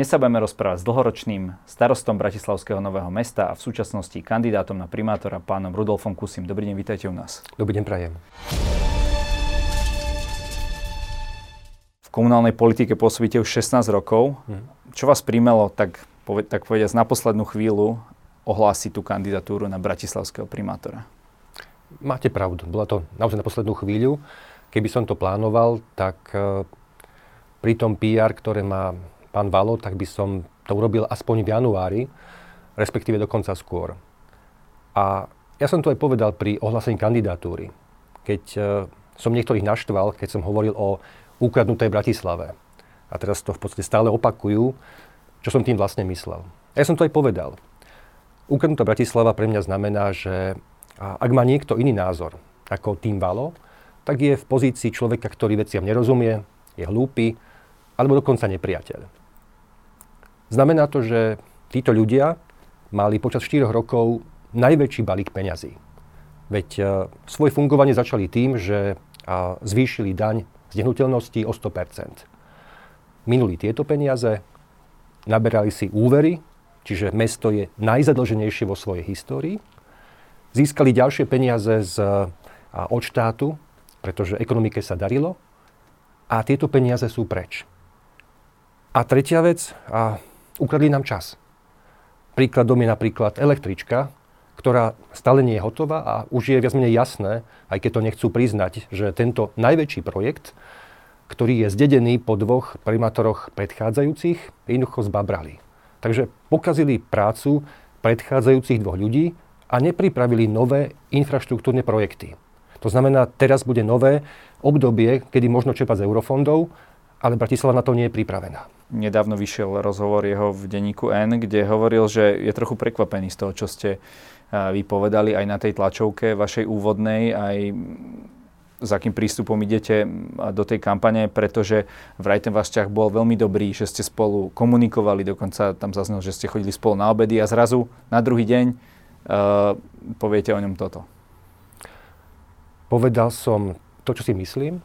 Dnes sa budeme rozprávať s dlhoročným starostom Bratislavského nového mesta a v súčasnosti kandidátom na primátora pánom Rudolfom Kusim. Dobrý deň, vítajte u nás. Dobrý deň, prajem. V komunálnej politike pôsobíte už 16 rokov. Hmm. Čo vás príjmelo, tak, tak povediať, na poslednú chvíľu ohlásiť tú kandidatúru na bratislavského primátora? Máte pravdu. Bola to naozaj na poslednú chvíľu. Keby som to plánoval, tak uh, pri tom PR, ktoré má pán Valo, tak by som to urobil aspoň v januári, respektíve dokonca skôr. A ja som to aj povedal pri ohlásení kandidatúry, keď uh, som niektorých naštval, keď som hovoril o ukradnutej Bratislave. A teraz to v podstate stále opakujú, čo som tým vlastne myslel. Ja som to aj povedal. Ukradnutá Bratislava pre mňa znamená, že ak má niekto iný názor ako tým Valo, tak je v pozícii človeka, ktorý veciam nerozumie, je hlúpy, alebo dokonca nepriateľ. Znamená to, že títo ľudia mali počas 4 rokov najväčší balík peňazí. Veď uh, svoje fungovanie začali tým, že zvýšili daň z nehnuteľností o 100%. Minuli tieto peniaze, naberali si úvery, čiže mesto je najzadlženejšie vo svojej histórii, získali ďalšie peniaze z, uh, od štátu, pretože ekonomike sa darilo a tieto peniaze sú preč. A tretia vec, a ukradli nám čas. Príkladom je napríklad električka, ktorá stále nie je hotová a už je viac menej jasné, aj keď to nechcú priznať, že tento najväčší projekt, ktorý je zdedený po dvoch primátoroch predchádzajúcich, jednoducho zbabrali. Takže pokazili prácu predchádzajúcich dvoch ľudí a nepripravili nové infraštruktúrne projekty. To znamená, teraz bude nové obdobie, kedy možno čerpať z eurofondov, ale Bratislava na to nie je pripravená nedávno vyšiel rozhovor jeho v denníku N, kde hovoril, že je trochu prekvapený z toho, čo ste vy povedali aj na tej tlačovke vašej úvodnej, aj s akým prístupom idete do tej kampane, pretože vraj ten váš vzťah bol veľmi dobrý, že ste spolu komunikovali, dokonca tam zaznel, že ste chodili spolu na obedy a zrazu na druhý deň uh, poviete o ňom toto. Povedal som to, čo si myslím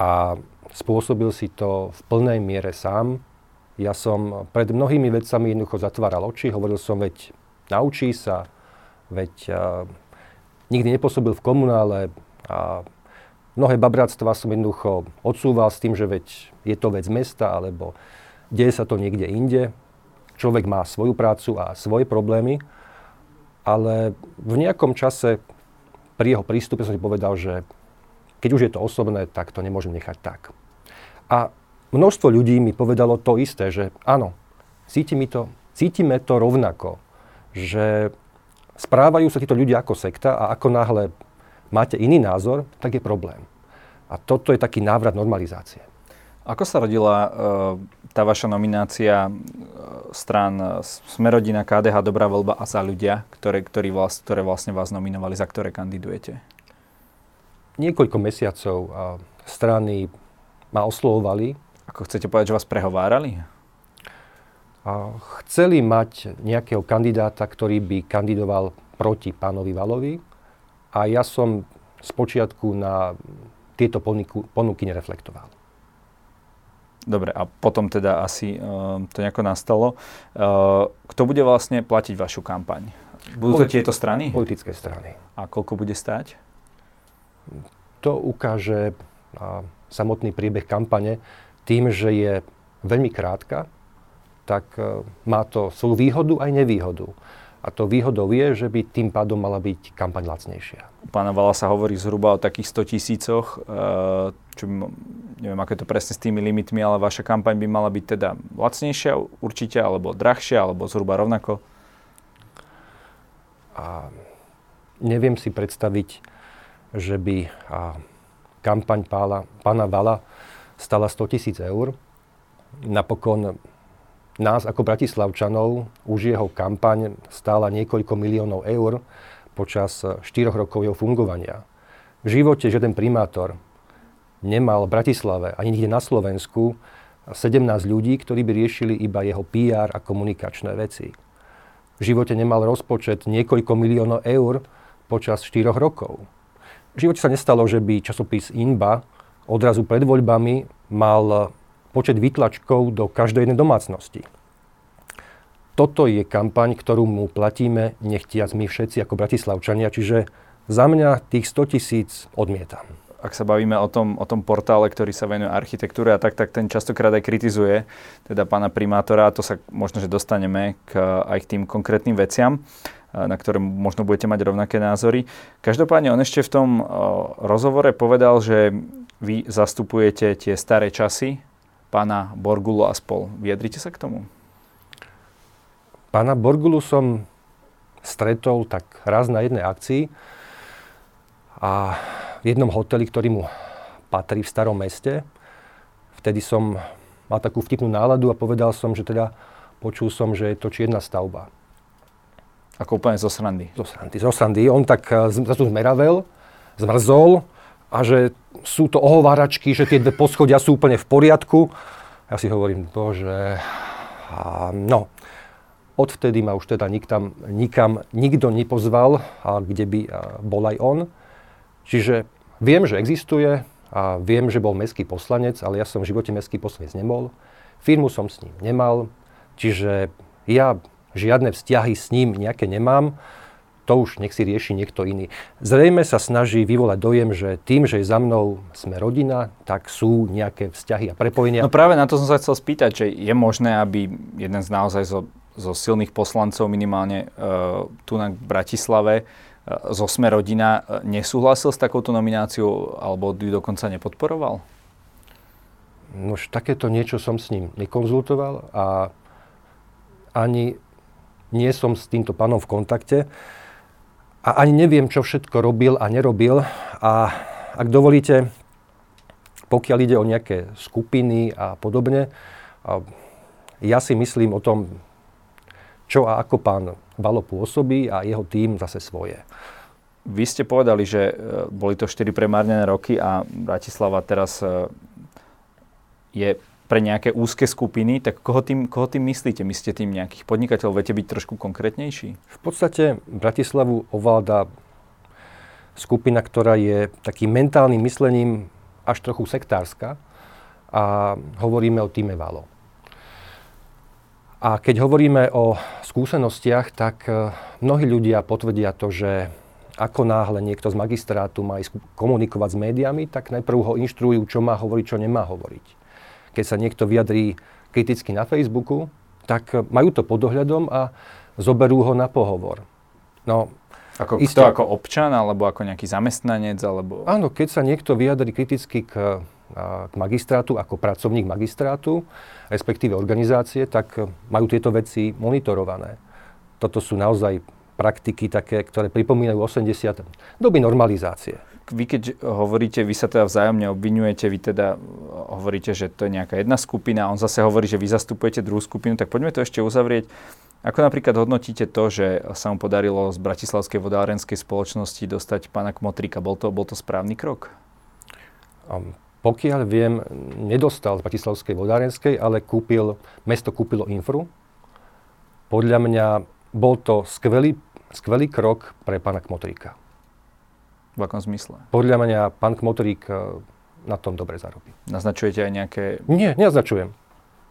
a Spôsobil si to v plnej miere sám. Ja som pred mnohými vecami jednoducho zatváral oči, hovoril som, veď naučí sa, veď uh, nikdy nepôsobil v komunále a mnohé babráctva som jednoducho odsúval s tým, že veď je to vec mesta, alebo deje sa to niekde inde. Človek má svoju prácu a svoje problémy, ale v nejakom čase pri jeho prístupe som si povedal, že keď už je to osobné, tak to nemôžem nechať tak. A množstvo ľudí mi povedalo to isté, že áno, cítime to, cítime to rovnako, že správajú sa títo ľudia ako sekta a ako náhle máte iný názor, tak je problém. A toto je taký návrat normalizácie. Ako sa rodila uh, tá vaša nominácia uh, strán Smerodina, KDH, Dobrá voľba a za ľudia, ktoré, ktorý vlast, ktoré vlastne vás nominovali, za ktoré kandidujete? Niekoľko mesiacov strany ma oslovovali. Ako chcete povedať, že vás prehovárali? A chceli mať nejakého kandidáta, ktorý by kandidoval proti pánovi Valovi a ja som z počiatku na tieto ponuky, ponuky nereflektoval. Dobre, a potom teda asi uh, to nejako nastalo. Uh, kto bude vlastne platiť vašu kampaň? Budú to Politi- tieto strany? Politické strany. A koľko bude stáť? To ukáže uh, samotný priebeh kampane tým, že je veľmi krátka, tak e, má to svoju výhodu aj nevýhodu. A to výhodou je, že by tým pádom mala byť kampaň lacnejšia. Pána Vala sa hovorí zhruba o takých 100 tisícoch, e, čo neviem, aké to presne s tými limitmi, ale vaša kampaň by mala byť teda lacnejšia určite, alebo drahšia, alebo zhruba rovnako? A neviem si predstaviť, že by kampaň pála, pána Vala stala 100 tisíc eur. Napokon nás ako Bratislavčanov už jeho kampaň stála niekoľko miliónov eur počas 4 rokov jeho fungovania. V živote žiaden primátor nemal v Bratislave ani nikde na Slovensku 17 ľudí, ktorí by riešili iba jeho PR a komunikačné veci. V živote nemal rozpočet niekoľko miliónov eur počas 4 rokov. V živote sa nestalo, že by časopis Inba odrazu pred voľbami mal počet výtlačkov do každej jednej domácnosti. Toto je kampaň, ktorú mu platíme nechtiac my všetci ako bratislavčania, čiže za mňa tých 100 tisíc odmietam ak sa bavíme o tom, o tom portále, ktorý sa venuje architektúre a tak, tak ten častokrát aj kritizuje teda pána primátora to sa možno, že dostaneme k, aj k tým konkrétnym veciam, na ktoré možno budete mať rovnaké názory. Každopádne on ešte v tom rozhovore povedal, že vy zastupujete tie staré časy pána Borgulu a spol. Vyjadrite sa k tomu? Pána Borgulu som stretol tak raz na jednej akcii a v jednom hoteli, ktorý mu patrí v starom meste. Vtedy som mal takú vtipnú náladu a povedal som, že teda počul som, že je to čierna stavba. Ako úplne zo srandy. Zo srandy, zo srandy. On tak eh, zrazu zmeravel, zmrzol a že sú to ohováračky, že tie dve poschodia sú úplne v poriadku. Ja si hovorím, bože, a no, odvtedy ma už teda nikam, nikam nikto nepozval, a kde by bol aj on. Čiže viem, že existuje a viem, že bol mestský poslanec, ale ja som v živote mestský poslanec nebol. Firmu som s ním nemal, čiže ja žiadne vzťahy s ním nejaké nemám. To už nech si rieši niekto iný. Zrejme sa snaží vyvolať dojem, že tým, že za mnou sme rodina, tak sú nejaké vzťahy a prepojenia. No práve na to som sa chcel spýtať, že je možné, aby jeden z naozaj zo, zo silných poslancov minimálne uh, tu na Bratislave zo Sme rodina e, nesúhlasil s takouto nomináciou alebo ju dokonca nepodporoval? No už takéto niečo som s ním nekonzultoval a ani nie som s týmto pánom v kontakte a ani neviem, čo všetko robil a nerobil. A ak dovolíte, pokiaľ ide o nejaké skupiny a podobne, ja si myslím o tom, čo a ako pán Valo pôsobí a jeho tým zase svoje. Vy ste povedali, že e, boli to 4 premárnené roky a Bratislava teraz e, je pre nejaké úzke skupiny, tak koho tým, koho tým myslíte? Myslíte tým nejakých podnikateľov? Viete byť trošku konkrétnejší? V podstate Bratislavu ovláda skupina, ktorá je takým mentálnym myslením až trochu sektárska a hovoríme o týme Valo. A keď hovoríme o skúsenostiach, tak e, mnohí ľudia potvrdia to, že ako náhle niekto z magistrátu má ísť komunikovať s médiami, tak najprv ho inštruujú, čo má hovoriť, čo nemá hovoriť. Keď sa niekto vyjadrí kriticky na Facebooku, tak majú to pod ohľadom a zoberú ho na pohovor. No, ako isto, ako občan, alebo ako nejaký zamestnanec, alebo... Áno, keď sa niekto vyjadrí kriticky k k magistrátu ako pracovník magistrátu, respektíve organizácie, tak majú tieto veci monitorované. Toto sú naozaj praktiky také, ktoré pripomínajú 80. doby normalizácie. Vy keď hovoríte, vy sa teda vzájomne obvinujete, vy teda hovoríte, že to je nejaká jedna skupina, on zase hovorí, že vy zastupujete druhú skupinu, tak poďme to ešte uzavrieť. Ako napríklad hodnotíte to, že sa mu podarilo z Bratislavskej vodárenskej spoločnosti dostať pána Kmotrika? Bol to, bol to správny krok? Um, pokiaľ viem, nedostal z Bratislavskej vodárenskej, ale kúpil, mesto kúpilo Infru. Podľa mňa bol to skvelý, skvelý krok pre pána Kmotríka. V akom zmysle? Podľa mňa pán Kmotrík e, na tom dobre zarobí. Naznačujete aj nejaké... Nie, nenaznačujem.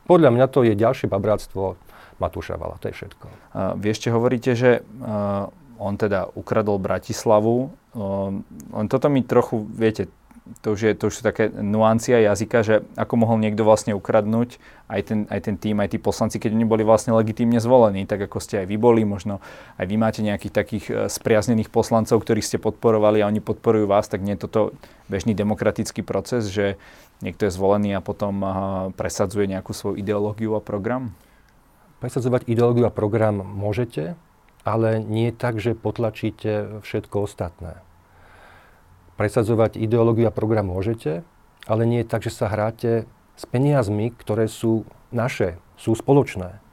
Podľa mňa to je ďalšie babráctvo Matúša Vala, to je všetko. Uh, vy ešte hovoríte, že uh, on teda ukradol Bratislavu. Uh, len toto mi trochu, viete, to už, je, to už sú také nuancia jazyka, že ako mohol niekto vlastne ukradnúť aj ten, aj ten tým, aj tí poslanci, keď oni boli vlastne legitímne zvolení, tak ako ste aj vy boli, možno aj vy máte nejakých takých e, spriaznených poslancov, ktorých ste podporovali a oni podporujú vás, tak nie je toto bežný demokratický proces, že niekto je zvolený a potom presadzuje nejakú svoju ideológiu a program? Presadzovať ideológiu a program môžete, ale nie tak, že potlačíte všetko ostatné presadzovať ideológiu a program môžete, ale nie tak, že sa hráte s peniazmi, ktoré sú naše, sú spoločné.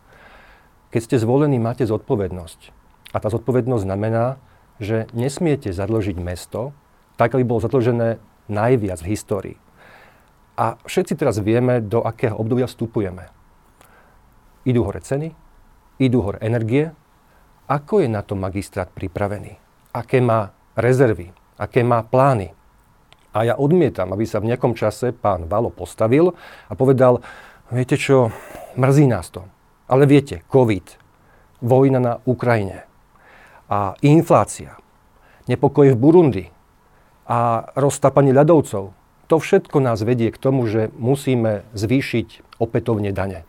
Keď ste zvolení, máte zodpovednosť. A tá zodpovednosť znamená, že nesmiete zadlžiť mesto tak, aby bolo zadlžené najviac v histórii. A všetci teraz vieme, do akého obdobia vstupujeme. Idú hore ceny, idú hore energie. Ako je na to magistrát pripravený? Aké má rezervy? Aké má plány. A ja odmietam, aby sa v nejakom čase pán Valo postavil a povedal, viete čo, mrzí nás to. Ale viete, COVID, vojna na Ukrajine a inflácia, nepokoje v Burundi a roztápanie ľadovcov, to všetko nás vedie k tomu, že musíme zvýšiť opätovne dane.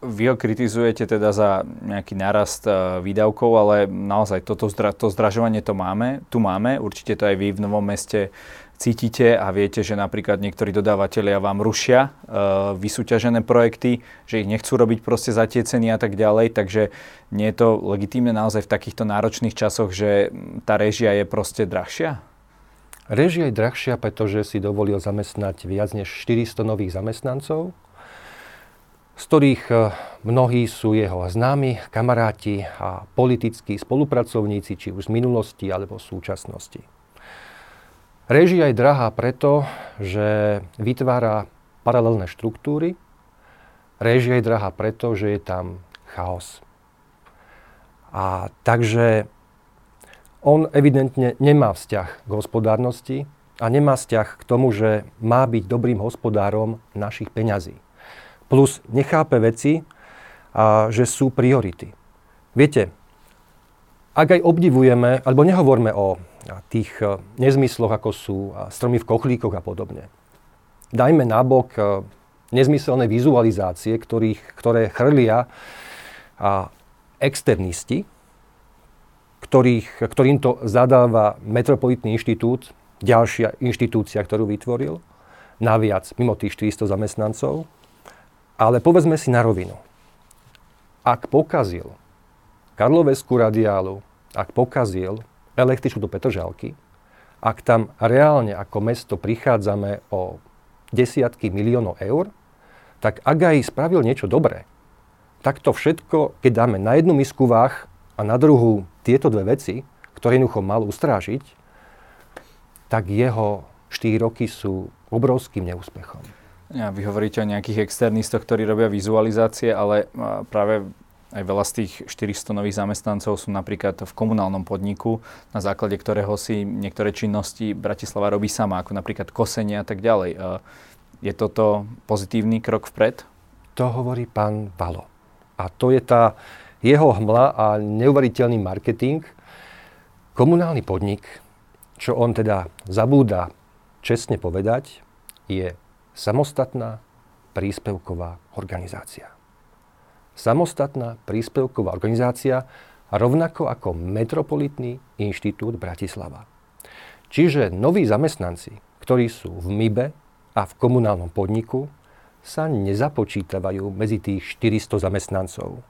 Vy ho kritizujete teda za nejaký narast uh, výdavkov, ale naozaj toto zdra, to zdražovanie to máme, tu máme, určite to aj vy v Novom meste cítite a viete, že napríklad niektorí dodávateľia vám rušia uh, vysúťažené projekty, že ich nechcú robiť proste za tie ceny a tak ďalej, takže nie je to legitímne naozaj v takýchto náročných časoch, že tá režia je proste drahšia? Režia je drahšia, pretože si dovolil zamestnať viac než 400 nových zamestnancov, z ktorých e, mnohí sú jeho známi, kamaráti a politickí spolupracovníci, či už z minulosti alebo súčasnosti. Režia je drahá preto, že vytvára paralelné štruktúry. Režia je drahá preto, že je tam chaos. A takže on evidentne nemá vzťah k hospodárnosti a nemá vzťah k tomu, že má byť dobrým hospodárom našich peňazí plus nechápe veci, a že sú priority. Viete, ak aj obdivujeme, alebo nehovorme o tých e, nezmysloch, ako sú stromy v kochlíkoch a podobne. Dajme nabok e, nezmyselné vizualizácie, ktorých, ktoré chrlia a externisti, ktorých, ktorým to zadáva Metropolitný inštitút, ďalšia inštitúcia, ktorú vytvoril, naviac mimo tých 400 zamestnancov, ale povedzme si na rovinu. Ak pokazil Karloveskú radiálu, ak pokazil električnú do Petržalky, ak tam reálne ako mesto prichádzame o desiatky miliónov eur, tak ak aj spravil niečo dobré, tak to všetko, keď dáme na jednu misku váh a na druhú tieto dve veci, ktoré jednoducho mal ustrážiť, tak jeho 4 roky sú obrovským neúspechom. Vy hovoríte o nejakých externistoch, ktorí robia vizualizácie, ale práve aj veľa z tých 400 nových zamestnancov sú napríklad v komunálnom podniku, na základe ktorého si niektoré činnosti Bratislava robí sama, ako napríklad kosenie a tak ďalej. Je toto pozitívny krok vpred? To hovorí pán Valo. A to je tá jeho hmla a neuveriteľný marketing. Komunálny podnik, čo on teda zabúda čestne povedať, je samostatná príspevková organizácia. Samostatná príspevková organizácia rovnako ako Metropolitný inštitút Bratislava. Čiže noví zamestnanci, ktorí sú v MIBE a v komunálnom podniku, sa nezapočítavajú medzi tých 400 zamestnancov.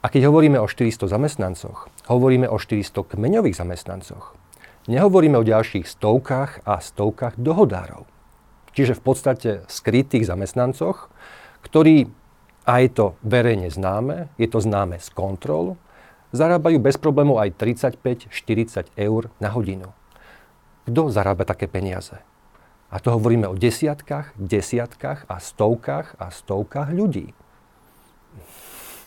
A keď hovoríme o 400 zamestnancoch, hovoríme o 400 kmeňových zamestnancoch. Nehovoríme o ďalších stovkách a stovkách dohodárov. Čiže v podstate skrytých zamestnancoch, ktorí, a je to verejne známe, je to známe z kontrol, zarábajú bez problémov aj 35-40 eur na hodinu. Kto zarába také peniaze? A to hovoríme o desiatkách, desiatkách a stovkách a stovkách ľudí.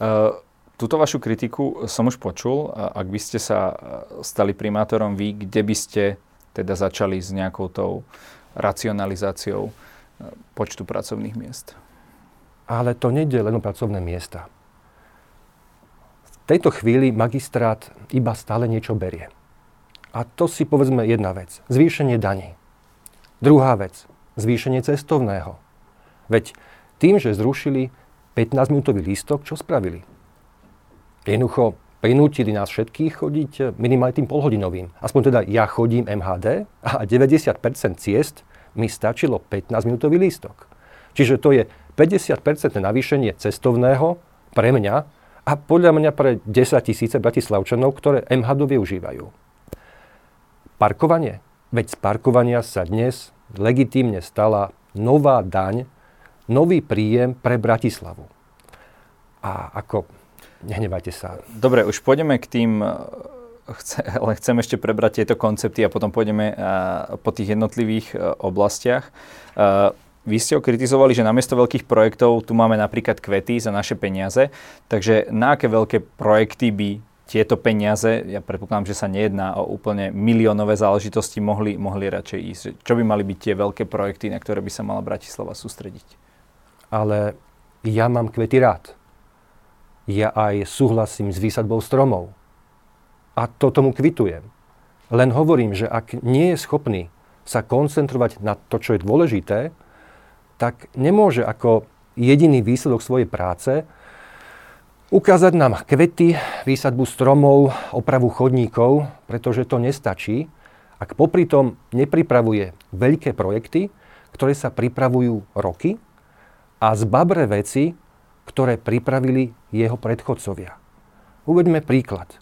Uh, túto vašu kritiku som už počul. Ak by ste sa stali primátorom vy, kde by ste teda začali s nejakou tou racionalizáciou e, počtu pracovných miest. Ale to nejde len o pracovné miesta. V tejto chvíli magistrát iba stále niečo berie. A to si povedzme jedna vec. Zvýšenie daní. Druhá vec. Zvýšenie cestovného. Veď tým, že zrušili 15-minútový lístok, čo spravili? Jednoducho prinútili nás všetkých chodiť minimálne tým polhodinovým. Aspoň teda ja chodím MHD a 90% ciest mi stačilo 15-minútový lístok. Čiže to je 50% navýšenie cestovného pre mňa a podľa mňa pre 10 tisíce bratislavčanov, ktoré MHD využívajú. Parkovanie. Veď z parkovania sa dnes legitímne stala nová daň, nový príjem pre Bratislavu. A ako Nehnevajte sa. Dobre, už pôjdeme k tým, eh, chce, ale chcem ešte prebrať tieto koncepty a potom pôjdeme uh, po tých jednotlivých uh, oblastiach. Vy ste ho kritizovali, že namiesto veľkých projektov tu máme napríklad kvety za naše peniaze, takže na aké veľké projekty by tieto peniaze, ja predpokladám, že sa nejedná o úplne miliónové záležitosti, mohli, mohli radšej ísť. Čo by mali byť tie veľké projekty, na ktoré by sa mala Bratislava sústrediť? Ale ja mám kvety rád. Ja aj súhlasím s výsadbou stromov. A to tomu kvitujem. Len hovorím, že ak nie je schopný sa koncentrovať na to, čo je dôležité, tak nemôže ako jediný výsledok svojej práce ukázať nám kvety, výsadbu stromov, opravu chodníkov, pretože to nestačí, ak popri tom nepripravuje veľké projekty, ktoré sa pripravujú roky a zbabre veci, ktoré pripravili jeho predchodcovia. Uvedme príklad.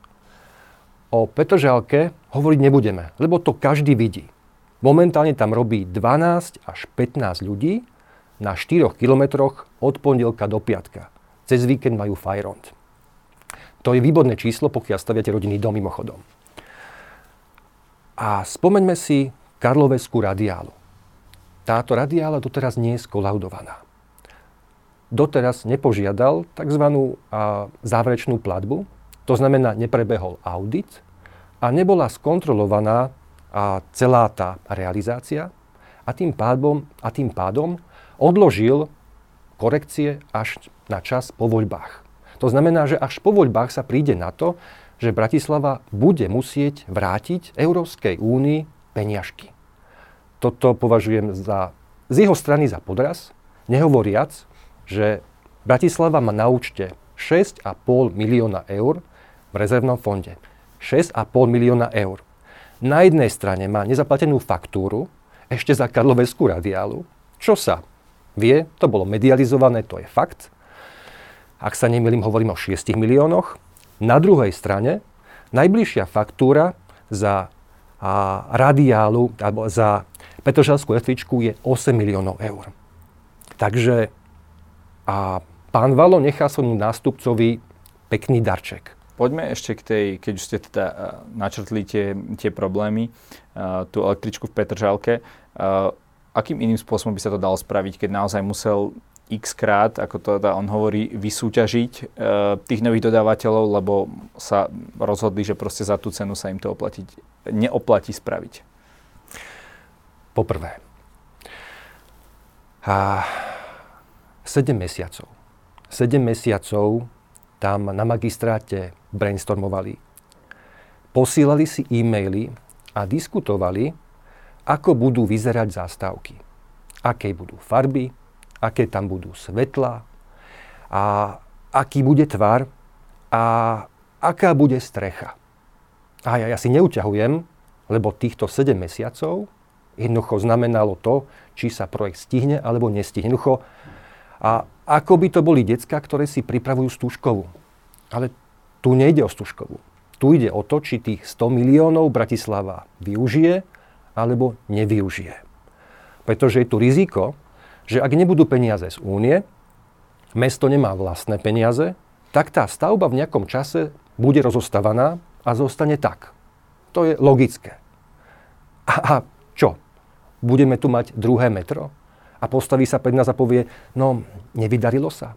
O Petržalke hovoriť nebudeme, lebo to každý vidí. Momentálne tam robí 12 až 15 ľudí na 4 kilometroch od pondelka do piatka. Cez víkend majú fajront. To je výborné číslo, pokiaľ staviate rodinný dom mimochodom. A spomeňme si Karloveskú radiálu. Táto radiála doteraz nie je skolaudovaná. Doteraz nepožiadal tzv. záverečnú platbu, to znamená neprebehol audit a nebola skontrolovaná celá tá realizácia a tým pádom, a tým pádom odložil korekcie až na čas po voľbách. To znamená, že až po voľbách sa príde na to, že Bratislava bude musieť vrátiť Európskej únii peniažky. Toto považujem za, z jeho strany za podraz, nehovoriac, že Bratislava má na účte 6,5 milióna eur v rezervnom fonde. 6,5 milióna eur. Na jednej strane má nezaplatenú faktúru ešte za Karloveskú radiálu, čo sa vie, to bolo medializované, to je fakt. Ak sa nemýlim, hovorím o 6 miliónoch. Na druhej strane, najbližšia faktúra za a, radiálu alebo za Petržalskú električku je 8 miliónov eur. Takže a pán Valo nechá svojmu nástupcovi pekný darček. Poďme ešte k tej, keď už ste teda načrtli tie, tie problémy, uh, tú električku v Petržalke. Uh, akým iným spôsobom by sa to dalo spraviť, keď naozaj musel x krát, ako to teda on hovorí, vysúťažiť tých nových dodávateľov, lebo sa rozhodli, že proste za tú cenu sa im to oplatiť, neoplatí spraviť? Poprvé, a 7 mesiacov. 7 mesiacov tam na magistráte brainstormovali, posílali si e-maily a diskutovali, ako budú vyzerať zástavky. Aké budú farby, aké tam budú svetla a aký bude tvar a aká bude strecha. A ja, ja si neuťahujem, lebo týchto 7 mesiacov jednoducho znamenalo to, či sa projekt stihne alebo nestihne. Jednoducho, a ako by to boli decka, ktoré si pripravujú stúžkovú. Ale tu nejde o stúžkovú. Tu ide o to, či tých 100 miliónov Bratislava využije alebo nevyužije. Pretože je tu riziko, že ak nebudú peniaze z únie, mesto nemá vlastné peniaze, tak tá stavba v nejakom čase bude rozostávaná a zostane tak. To je logické. A, a čo? Budeme tu mať druhé metro? A postaví sa pred nás a povie, no, nevydarilo sa.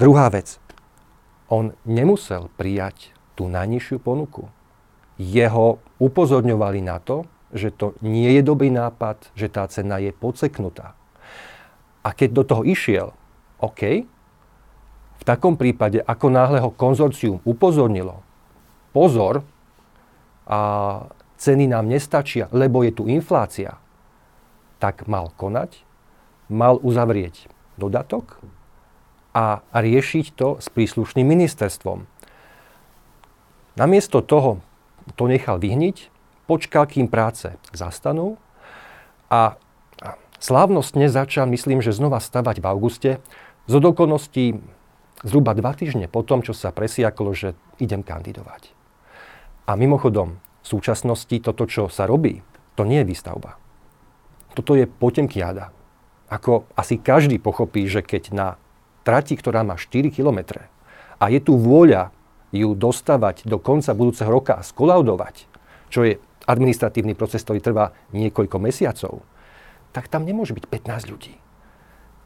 Druhá vec. On nemusel prijať tú najnižšiu ponuku. Jeho upozorňovali na to, že to nie je dobrý nápad, že tá cena je podseknutá. A keď do toho išiel, OK, v takom prípade, ako náhle ho konzorcium upozornilo, pozor, a ceny nám nestačia, lebo je tu inflácia, tak mal konať, mal uzavrieť dodatok a riešiť to s príslušným ministerstvom. Namiesto toho to nechal vyhniť, počkal, kým práce zastanú a slávnostne začal, myslím, že znova stavať v auguste. Z okolností zhruba dva týždne po tom, čo sa presiaklo, že idem kandidovať. A mimochodom, v súčasnosti toto, čo sa robí, to nie je výstavba. Toto je potemkiada. Ako asi každý pochopí, že keď na trati, ktorá má 4 km a je tu vôľa ju dostávať do konca budúceho roka a skolaudovať, čo je administratívny proces, ktorý trvá niekoľko mesiacov, tak tam nemôže byť 15 ľudí.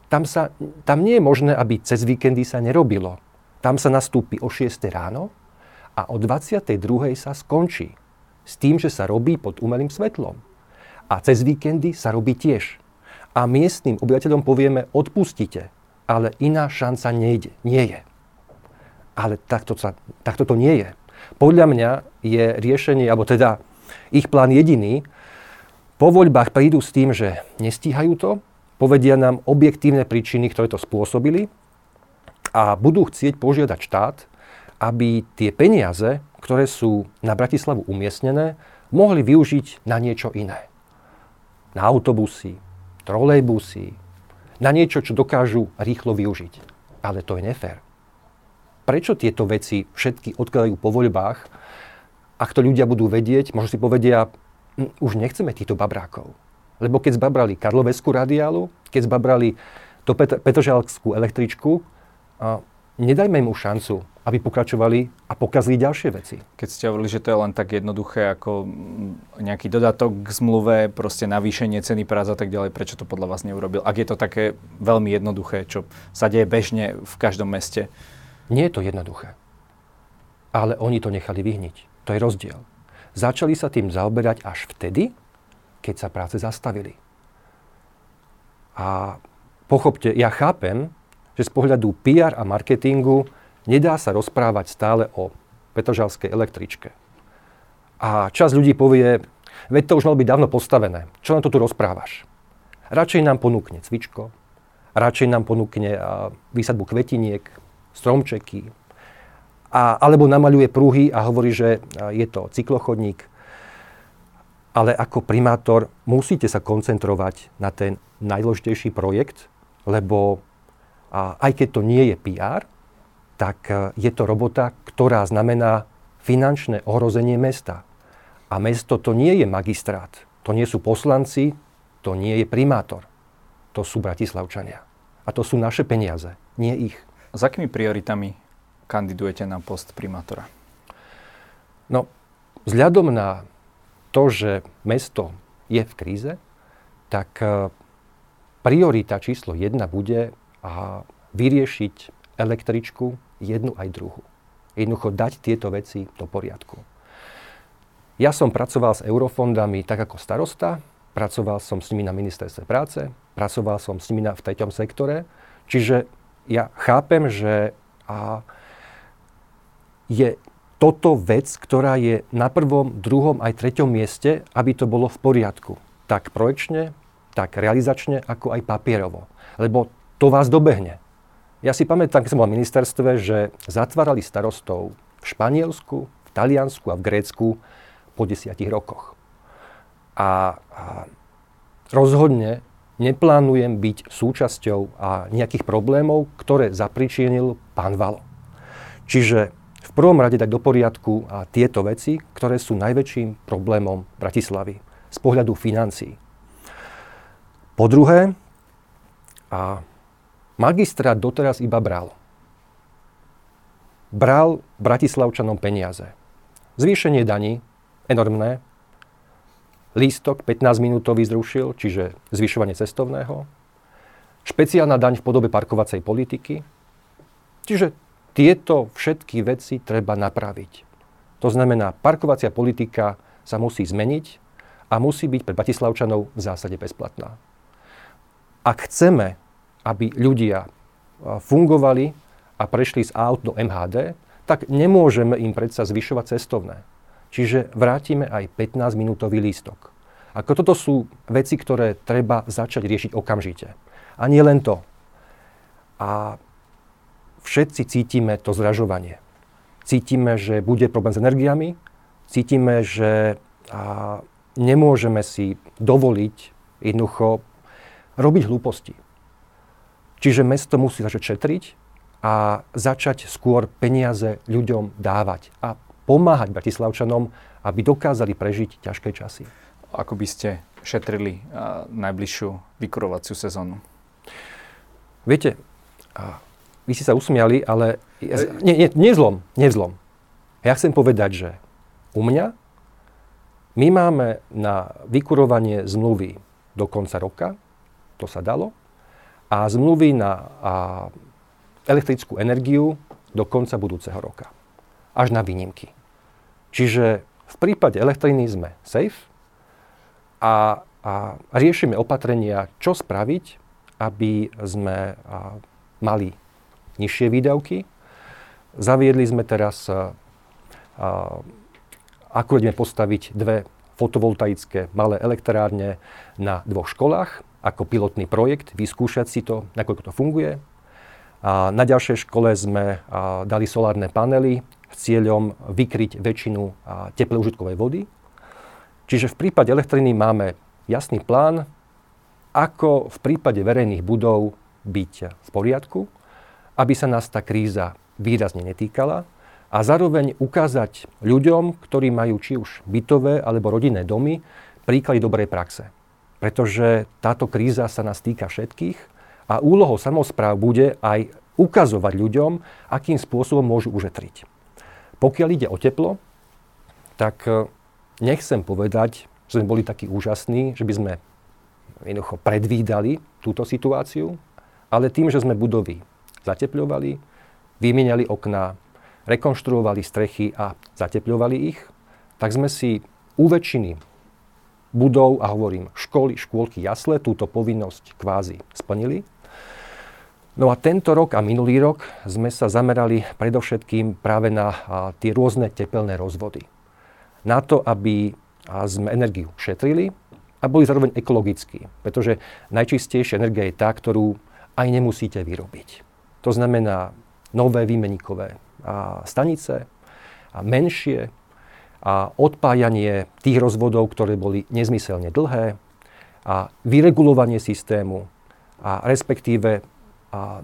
Tam, sa, tam nie je možné, aby cez víkendy sa nerobilo. Tam sa nastúpi o 6 ráno A o 22. sa skončí. S tým, že sa robí pod umelým svetlom. A cez víkendy sa robí tiež. A miestnym obyvateľom povieme, odpustite, ale iná šanca nejde, nie je. Ale takto, sa, takto to nie je. Podľa mňa je riešenie, alebo teda ich plán jediný, po voľbách prídu s tým, že nestíhajú to, povedia nám objektívne príčiny, ktoré to spôsobili a budú chcieť požiadať štát, aby tie peniaze, ktoré sú na Bratislavu umiestnené, mohli využiť na niečo iné. Na autobusy, trolejbusy, na niečo, čo dokážu rýchlo využiť. Ale to je nefér. Prečo tieto veci všetky odkladajú po voľbách? Ak to ľudia budú vedieť, možno si povedia, hm, už nechceme týchto babrákov. Lebo keď zbabrali Karloveskú radiálu, keď zbabrali to Pet- Petržalskú električku, nedajme im už šancu, aby pokračovali a pokazili ďalšie veci. Keď ste hovorili, že to je len tak jednoduché ako nejaký dodatok k zmluve, proste navýšenie ceny prác a tak ďalej, prečo to podľa vás neurobil? Ak je to také veľmi jednoduché, čo sa deje bežne v každom meste. Nie je to jednoduché. Ale oni to nechali vyhniť. To je rozdiel. Začali sa tým zaoberať až vtedy, keď sa práce zastavili. A pochopte, ja chápem, že z pohľadu PR a marketingu nedá sa rozprávať stále o Petržalskej električke. A čas ľudí povie, veď to už malo byť dávno postavené. Čo nám to tu rozprávaš? Radšej nám ponúkne cvičko, radšej nám ponúkne výsadbu kvetiniek, stromčeky, a, alebo namaľuje pruhy a hovorí, že je to cyklochodník. Ale ako primátor musíte sa koncentrovať na ten najdôležitejší projekt, lebo a aj keď to nie je PR, tak e, je to robota, ktorá znamená finančné ohrozenie mesta. A mesto to nie je magistrát, to nie sú poslanci, to nie je primátor. To sú bratislavčania. A to sú naše peniaze, nie ich. S akými prioritami kandidujete na post primátora? No, vzhľadom na to, že mesto je v kríze, tak e, priorita číslo jedna bude a vyriešiť električku jednu aj druhú. Jednoducho dať tieto veci do poriadku. Ja som pracoval s eurofondami tak ako starosta, pracoval som s nimi na ministerstve práce, pracoval som s nimi na, v treťom sektore, čiže ja chápem, že a je toto vec, ktorá je na prvom, druhom aj treťom mieste, aby to bolo v poriadku. Tak projekčne, tak realizačne, ako aj papierovo. Lebo to vás dobehne. Ja si pamätám, keď som bol v ministerstve, že zatvárali starostov v Španielsku, v Taliansku a v Grécku po desiatich rokoch. A, a rozhodne neplánujem byť súčasťou a nejakých problémov, ktoré zapričinil pán Valo. Čiže v prvom rade dať do poriadku a tieto veci, ktoré sú najväčším problémom Bratislavy z pohľadu financií. Po druhé, a magistrát doteraz iba bral. Bral Bratislavčanom peniaze. Zvýšenie daní, enormné. Lístok 15-minútový zrušil, čiže zvyšovanie cestovného. Špeciálna daň v podobe parkovacej politiky. Čiže tieto všetky veci treba napraviť. To znamená, parkovacia politika sa musí zmeniť a musí byť pre Bratislavčanov v zásade bezplatná. Ak chceme, aby ľudia fungovali a prešli z aut do MHD, tak nemôžeme im predsa zvyšovať cestovné. Čiže vrátime aj 15-minútový lístok. Ako toto sú veci, ktoré treba začať riešiť okamžite. A nie len to. A všetci cítime to zražovanie. Cítime, že bude problém s energiami, cítime, že a, nemôžeme si dovoliť jednoducho robiť hlúposti. Čiže mesto musí začať šetriť a začať skôr peniaze ľuďom dávať a pomáhať Bratislavčanom, aby dokázali prežiť ťažké časy. Ako by ste šetrili uh, najbližšiu vykurovaciu sezónu? Viete, uh, vy ste sa usmiali, ale ja, nie, nie, nie zlom, nie zlom. Ja chcem povedať, že u mňa my máme na vykurovanie zmluvy do konca roka, to sa dalo, a zmluvy na a, elektrickú energiu do konca budúceho roka. až na výnimky. Čiže v prípade elektriny sme safe a, a riešime opatrenia, čo spraviť, aby sme a, mali nižšie výdavky. Zaviedli sme teraz, a, ako ideme postaviť dve fotovoltaické malé elektrárne na dvoch školách ako pilotný projekt, vyskúšať si to, nakoľko to funguje. A na ďalšej škole sme a, dali solárne panely s cieľom vykryť väčšinu a, vody. Čiže v prípade elektriny máme jasný plán, ako v prípade verejných budov byť v poriadku, aby sa nás tá kríza výrazne netýkala a zároveň ukázať ľuďom, ktorí majú či už bytové alebo rodinné domy, príklady dobrej praxe. Pretože táto kríza sa nás týka všetkých a úlohou samozpráv bude aj ukazovať ľuďom, akým spôsobom môžu užetriť. Pokiaľ ide o teplo, tak e, nechcem povedať, že sme boli takí úžasní, že by sme jednoducho predvídali túto situáciu, ale tým, že sme budovy zatepľovali, vymieniali okná, rekonštruovali strechy a zatepľovali ich, tak sme si u väčšiny budov, a hovorím školy, škôlky, jasle, túto povinnosť kvázi splnili. No a tento rok a minulý rok sme sa zamerali predovšetkým práve na tie rôzne tepelné rozvody. Na to, aby sme energiu šetrili a boli zároveň ekologickí. Pretože najčistejšia energia je tá, ktorú aj nemusíte vyrobiť. To znamená nové výmeníkové stanice, a menšie, a odpájanie tých rozvodov, ktoré boli nezmyselne dlhé, a vyregulovanie systému, a respektíve a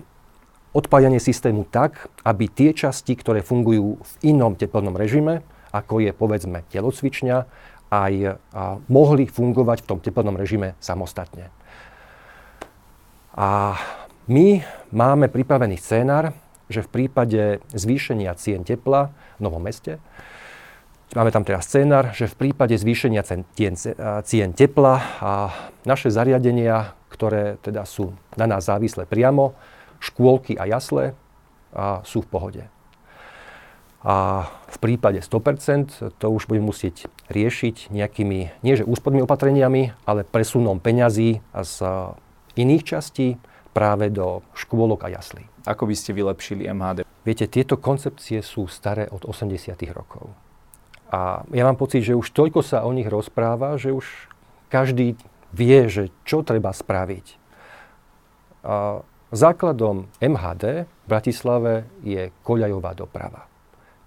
odpájanie systému tak, aby tie časti, ktoré fungujú v inom teplnom režime, ako je povedzme telocvičňa, aj a, mohli fungovať v tom teplnom režime samostatne. A my máme pripravený scénár, že v prípade zvýšenia cien tepla v Novom meste, máme tam teraz scénar, že v prípade zvýšenia cien, cien, cien tepla a naše zariadenia, ktoré teda sú na nás závislé priamo, škôlky a jasle, a sú v pohode. A v prípade 100% to už budeme musieť riešiť nejakými, nie že úspornými opatreniami, ale presunom peňazí z iných častí práve do škôlok a jaslí. Ako by ste vylepšili MHD? Viete, tieto koncepcie sú staré od 80. rokov. A ja mám pocit, že už toľko sa o nich rozpráva, že už každý vie, že čo treba spraviť. A základom MHD v Bratislave je koľajová doprava.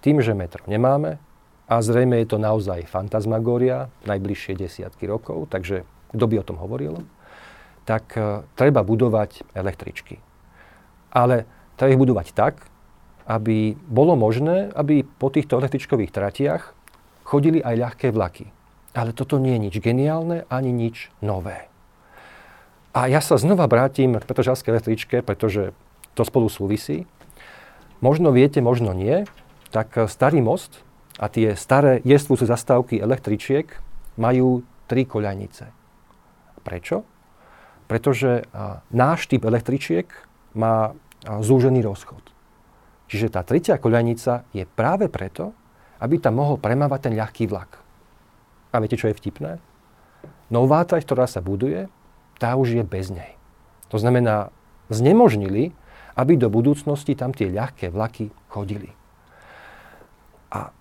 Tým, že metro nemáme, a zrejme je to naozaj fantasmagória najbližšie desiatky rokov, takže kto by o tom hovoril, tak uh, treba budovať električky ale treba ich budovať tak, aby bolo možné, aby po týchto električkových tratiach chodili aj ľahké vlaky. Ale toto nie je nič geniálne ani nič nové. A ja sa znova vrátim k Petržalskej električke, pretože to spolu súvisí. Možno viete, možno nie, tak starý most a tie staré jestvúce zastávky električiek majú tri koľajnice. Prečo? Pretože náš typ električiek má zúžený rozchod. Čiže tá tretia koľajnica je práve preto, aby tam mohol premávať ten ľahký vlak. A viete, čo je vtipné? Nová trať, ktorá sa buduje, tá už je bez nej. To znamená, znemožnili, aby do budúcnosti tam tie ľahké vlaky chodili. A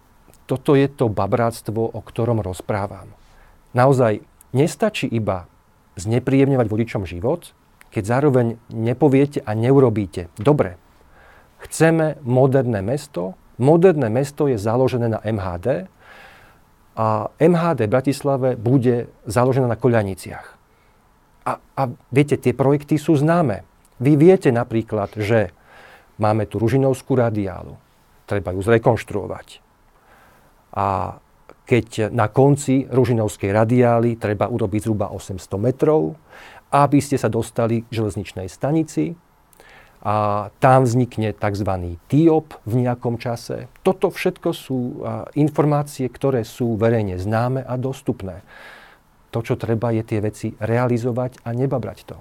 toto je to babráctvo, o ktorom rozprávam. Naozaj nestačí iba znepríjemňovať vodičom život, keď zároveň nepoviete a neurobíte. Dobre, chceme moderné mesto, moderné mesto je založené na MHD a MHD v Bratislave bude založené na koľaniciach. A, a viete, tie projekty sú známe. Vy viete napríklad, že máme tu Ružinovskú radiálu, treba ju zrekonštruovať. A keď na konci Ružinovskej radiály treba urobiť zhruba 800 metrov aby ste sa dostali k železničnej stanici a tam vznikne tzv. TIOP v nejakom čase. Toto všetko sú informácie, ktoré sú verejne známe a dostupné. To, čo treba, je tie veci realizovať a nebabrať to.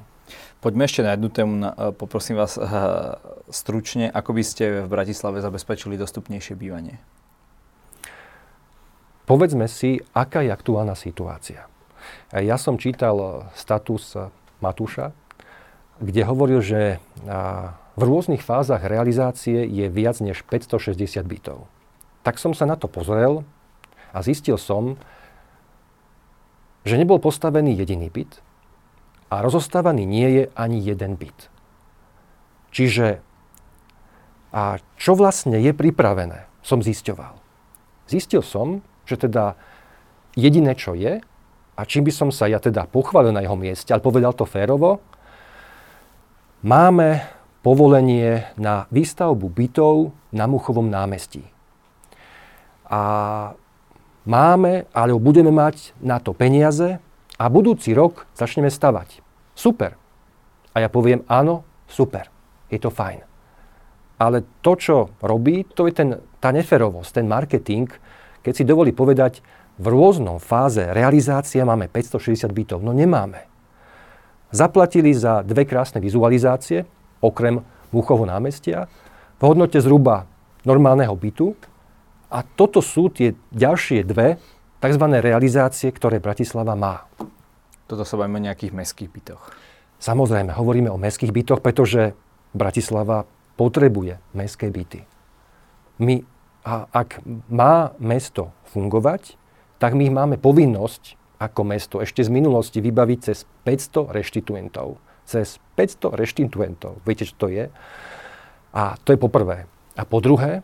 Poďme ešte na jednu tému. Poprosím vás stručne, ako by ste v Bratislave zabezpečili dostupnejšie bývanie? povedzme si, aká je aktuálna situácia. Ja som čítal status Matúša, kde hovoril, že v rôznych fázach realizácie je viac než 560 bytov. Tak som sa na to pozrel a zistil som, že nebol postavený jediný byt a rozostávaný nie je ani jeden byt. Čiže a čo vlastne je pripravené, som zisťoval. Zistil som, že teda jediné, čo je, a čím by som sa ja teda pochválil na jeho mieste, ale povedal to férovo, máme povolenie na výstavbu bytov na Muchovom námestí. A máme, alebo budeme mať na to peniaze a budúci rok začneme stavať. Super. A ja poviem, áno, super. Je to fajn. Ale to, čo robí, to je ten, tá neferovosť, ten marketing, keď si dovolí povedať, v rôznom fáze realizácie máme 560 bytov. No nemáme. Zaplatili za dve krásne vizualizácie, okrem Muchovho námestia, v hodnote zhruba normálneho bytu. A toto sú tie ďalšie dve tzv. realizácie, ktoré Bratislava má. Toto sa bavíme o nejakých mestských bytoch. Samozrejme, hovoríme o mestských bytoch, pretože Bratislava potrebuje mestské byty. My, a ak má mesto fungovať, tak my máme povinnosť ako mesto ešte z minulosti vybaviť cez 500 reštituentov. Cez 500 reštituentov. Viete, čo to je? A to je po prvé. A po druhé,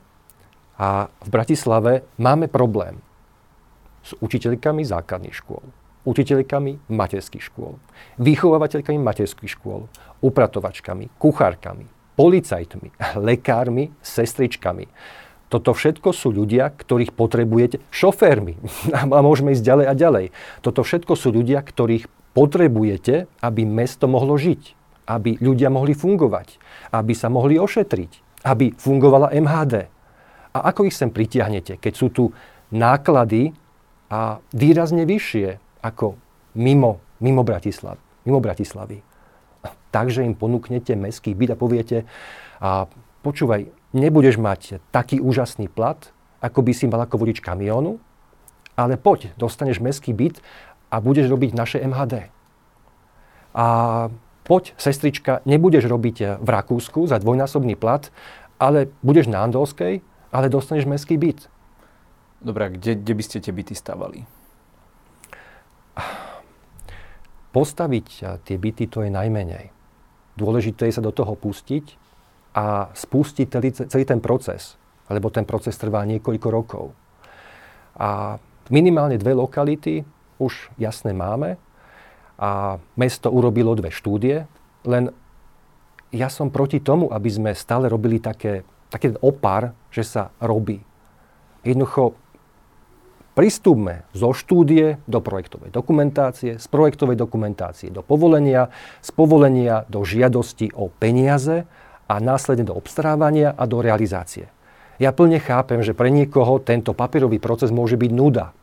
a v Bratislave máme problém s učiteľkami základných škôl, učiteľkami materských škôl, vychovávateľkami materských škôl, upratovačkami, kuchárkami, policajtmi, lekármi, sestričkami. Toto všetko sú ľudia, ktorých potrebujete, šoférmi. A môžeme ísť ďalej a ďalej. Toto všetko sú ľudia, ktorých potrebujete, aby mesto mohlo žiť. Aby ľudia mohli fungovať. Aby sa mohli ošetriť. Aby fungovala MHD. A ako ich sem pritiahnete, keď sú tu náklady a výrazne vyššie ako mimo, mimo, Bratislav, mimo Bratislavy tak, že im ponúknete mestský byt a poviete, a počúvaj, nebudeš mať taký úžasný plat, ako by si mal ako vodič kamiónu, ale poď, dostaneš mestský byt a budeš robiť naše MHD. A poď, sestrička, nebudeš robiť v Rakúsku za dvojnásobný plat, ale budeš na Andolskej, ale dostaneš mestský byt. Dobre, kde, kde by ste tie byty stavali? Postaviť tie byty to je najmenej. Dôležité je sa do toho pustiť a spustiť celý, celý ten proces, lebo ten proces trvá niekoľko rokov. A minimálne dve lokality už jasné máme a mesto urobilo dve štúdie, len ja som proti tomu, aby sme stále robili také, také opar, že sa robí. Jednoducho Pristúpme zo štúdie do projektovej dokumentácie, z projektovej dokumentácie do povolenia, z povolenia do žiadosti o peniaze a následne do obstarávania a do realizácie. Ja plne chápem, že pre niekoho tento papierový proces môže byť nuda.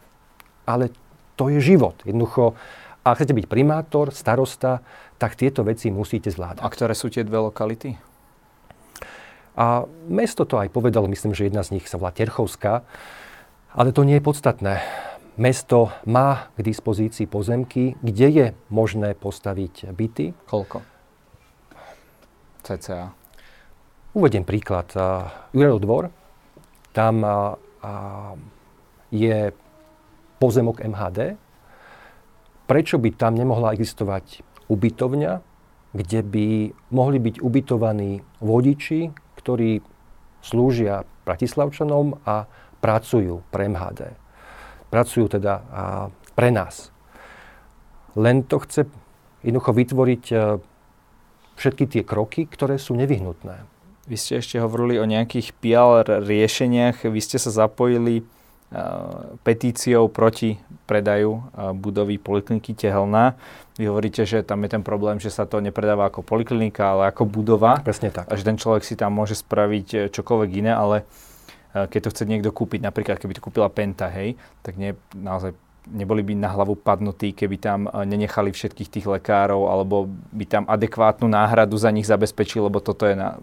Ale to je život. Jednoducho, ak chcete byť primátor, starosta, tak tieto veci musíte zvládať. A ktoré sú tie dve lokality? A mesto to aj povedalo, myslím, že jedna z nich sa volá Terchovská. Ale to nie je podstatné. Mesto má k dispozícii pozemky, kde je možné postaviť byty. Koľko? CCA. Uvediem príklad. Jurelov dvor, tam je pozemok MHD. Prečo by tam nemohla existovať ubytovňa, kde by mohli byť ubytovaní vodiči, ktorí slúžia Bratislavčanom a pracujú pre MHD. Pracujú teda pre nás. Len to chce jednoducho vytvoriť e, všetky tie kroky, ktoré sú nevyhnutné. Vy ste ešte hovorili o nejakých PR riešeniach. Vy ste sa zapojili uh, petíciou proti predaju uh, budovy Polikliniky Tehelná. Vy hovoríte, že tam je ten problém, že sa to nepredáva ako poliklinika, ale ako budova. Presne tak. A že ten človek si tam môže spraviť čokoľvek iné, ale keď to chce niekto kúpiť, napríklad keby to kúpila Penta, hej, tak nie, naozaj neboli by na hlavu padnutí, keby tam nenechali všetkých tých lekárov, alebo by tam adekvátnu náhradu za nich zabezpečili, lebo toto, je na,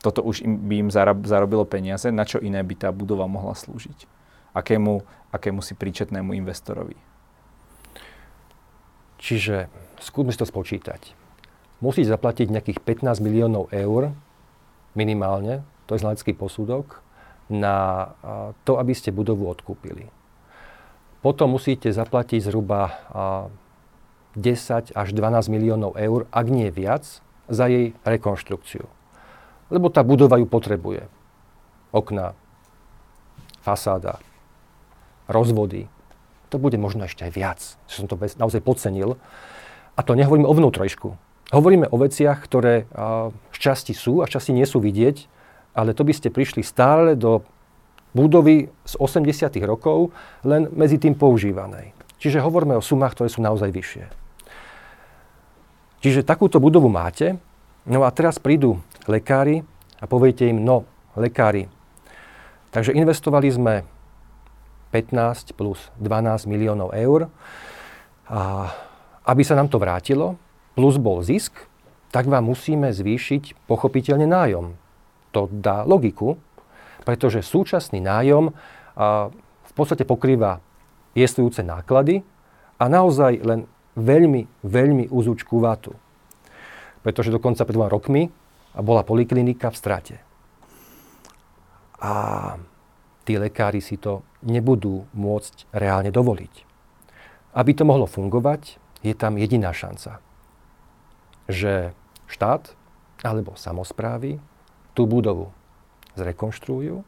toto už im, by im zarobilo peniaze. Na čo iné by tá budova mohla slúžiť? Akému akému si príčetnému investorovi. Čiže skúsme to spočítať. Musíte zaplatiť nejakých 15 miliónov eur minimálne, to je znalecký posudok, na to, aby ste budovu odkúpili. Potom musíte zaplatiť zhruba 10 až 12 miliónov eur, ak nie viac, za jej rekonštrukciu. Lebo tá budova ju potrebuje. Okna, fasáda, rozvody. To bude možno ešte aj viac, že som to naozaj podcenil. A to nehovoríme o vnútrojšku. Hovoríme o veciach, ktoré z časti sú a časti nie sú vidieť, ale to by ste prišli stále do budovy z 80. rokov, len medzi tým používanej. Čiže hovoríme o sumách, ktoré sú naozaj vyššie. Čiže takúto budovu máte, no a teraz prídu lekári a poviete im, no, lekári, takže investovali sme 15 plus 12 miliónov eur a aby sa nám to vrátilo, plus bol zisk, tak vám musíme zvýšiť pochopiteľne nájom. To dá logiku, pretože súčasný nájom a, v podstate pokrýva jestvujúce náklady a naozaj len veľmi, veľmi úzučkú vatu. Pretože dokonca pred dvoma rokmi bola poliklinika v strate. A tí lekári si to nebudú môcť reálne dovoliť. Aby to mohlo fungovať, je tam jediná šanca že štát alebo samozprávy tú budovu zrekonštruujú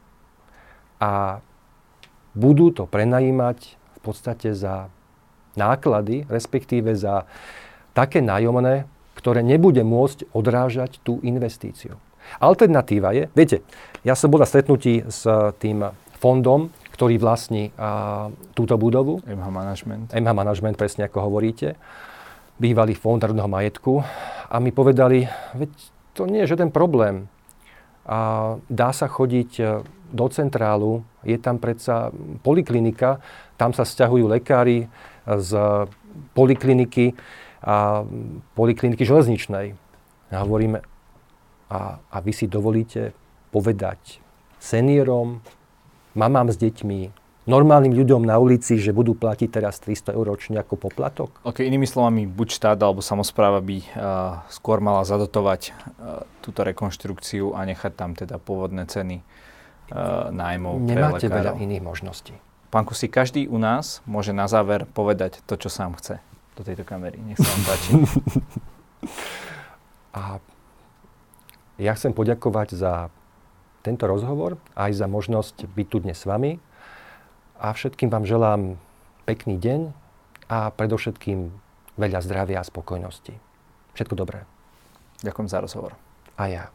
a budú to prenajímať v podstate za náklady, respektíve za také nájomné, ktoré nebude môcť odrážať tú investíciu. Alternatíva je, viete, ja som bol na stretnutí s tým fondom, ktorý vlastní a, túto budovu. MH Management. MH Management, presne ako hovoríte bývalý fond národného majetku a mi povedali, veď to nie je žiaden problém. A dá sa chodiť e, do centrálu, je tam predsa poliklinika, tam sa stiahujú lekári z polikliniky a polikliniky železničnej. A hovoríme, a, a vy si dovolíte povedať seniorom, mamám s deťmi, normálnym ľuďom na ulici, že budú platiť teraz 300 eur ročne ako poplatok? Ok, inými slovami, buď štát alebo samozpráva by uh, skôr mala zadotovať uh, túto rekonštrukciu a nechať tam teda pôvodné ceny uh, nájmov Nemáte pre veľa iných možností. Pán Kusi, každý u nás môže na záver povedať to, čo sám chce do tejto kamery. Nech sa vám páči. a ja chcem poďakovať za tento rozhovor, aj za možnosť byť tu dnes s vami a všetkým vám želám pekný deň a predovšetkým veľa zdravia a spokojnosti. Všetko dobré. Ďakujem za rozhovor. A ja.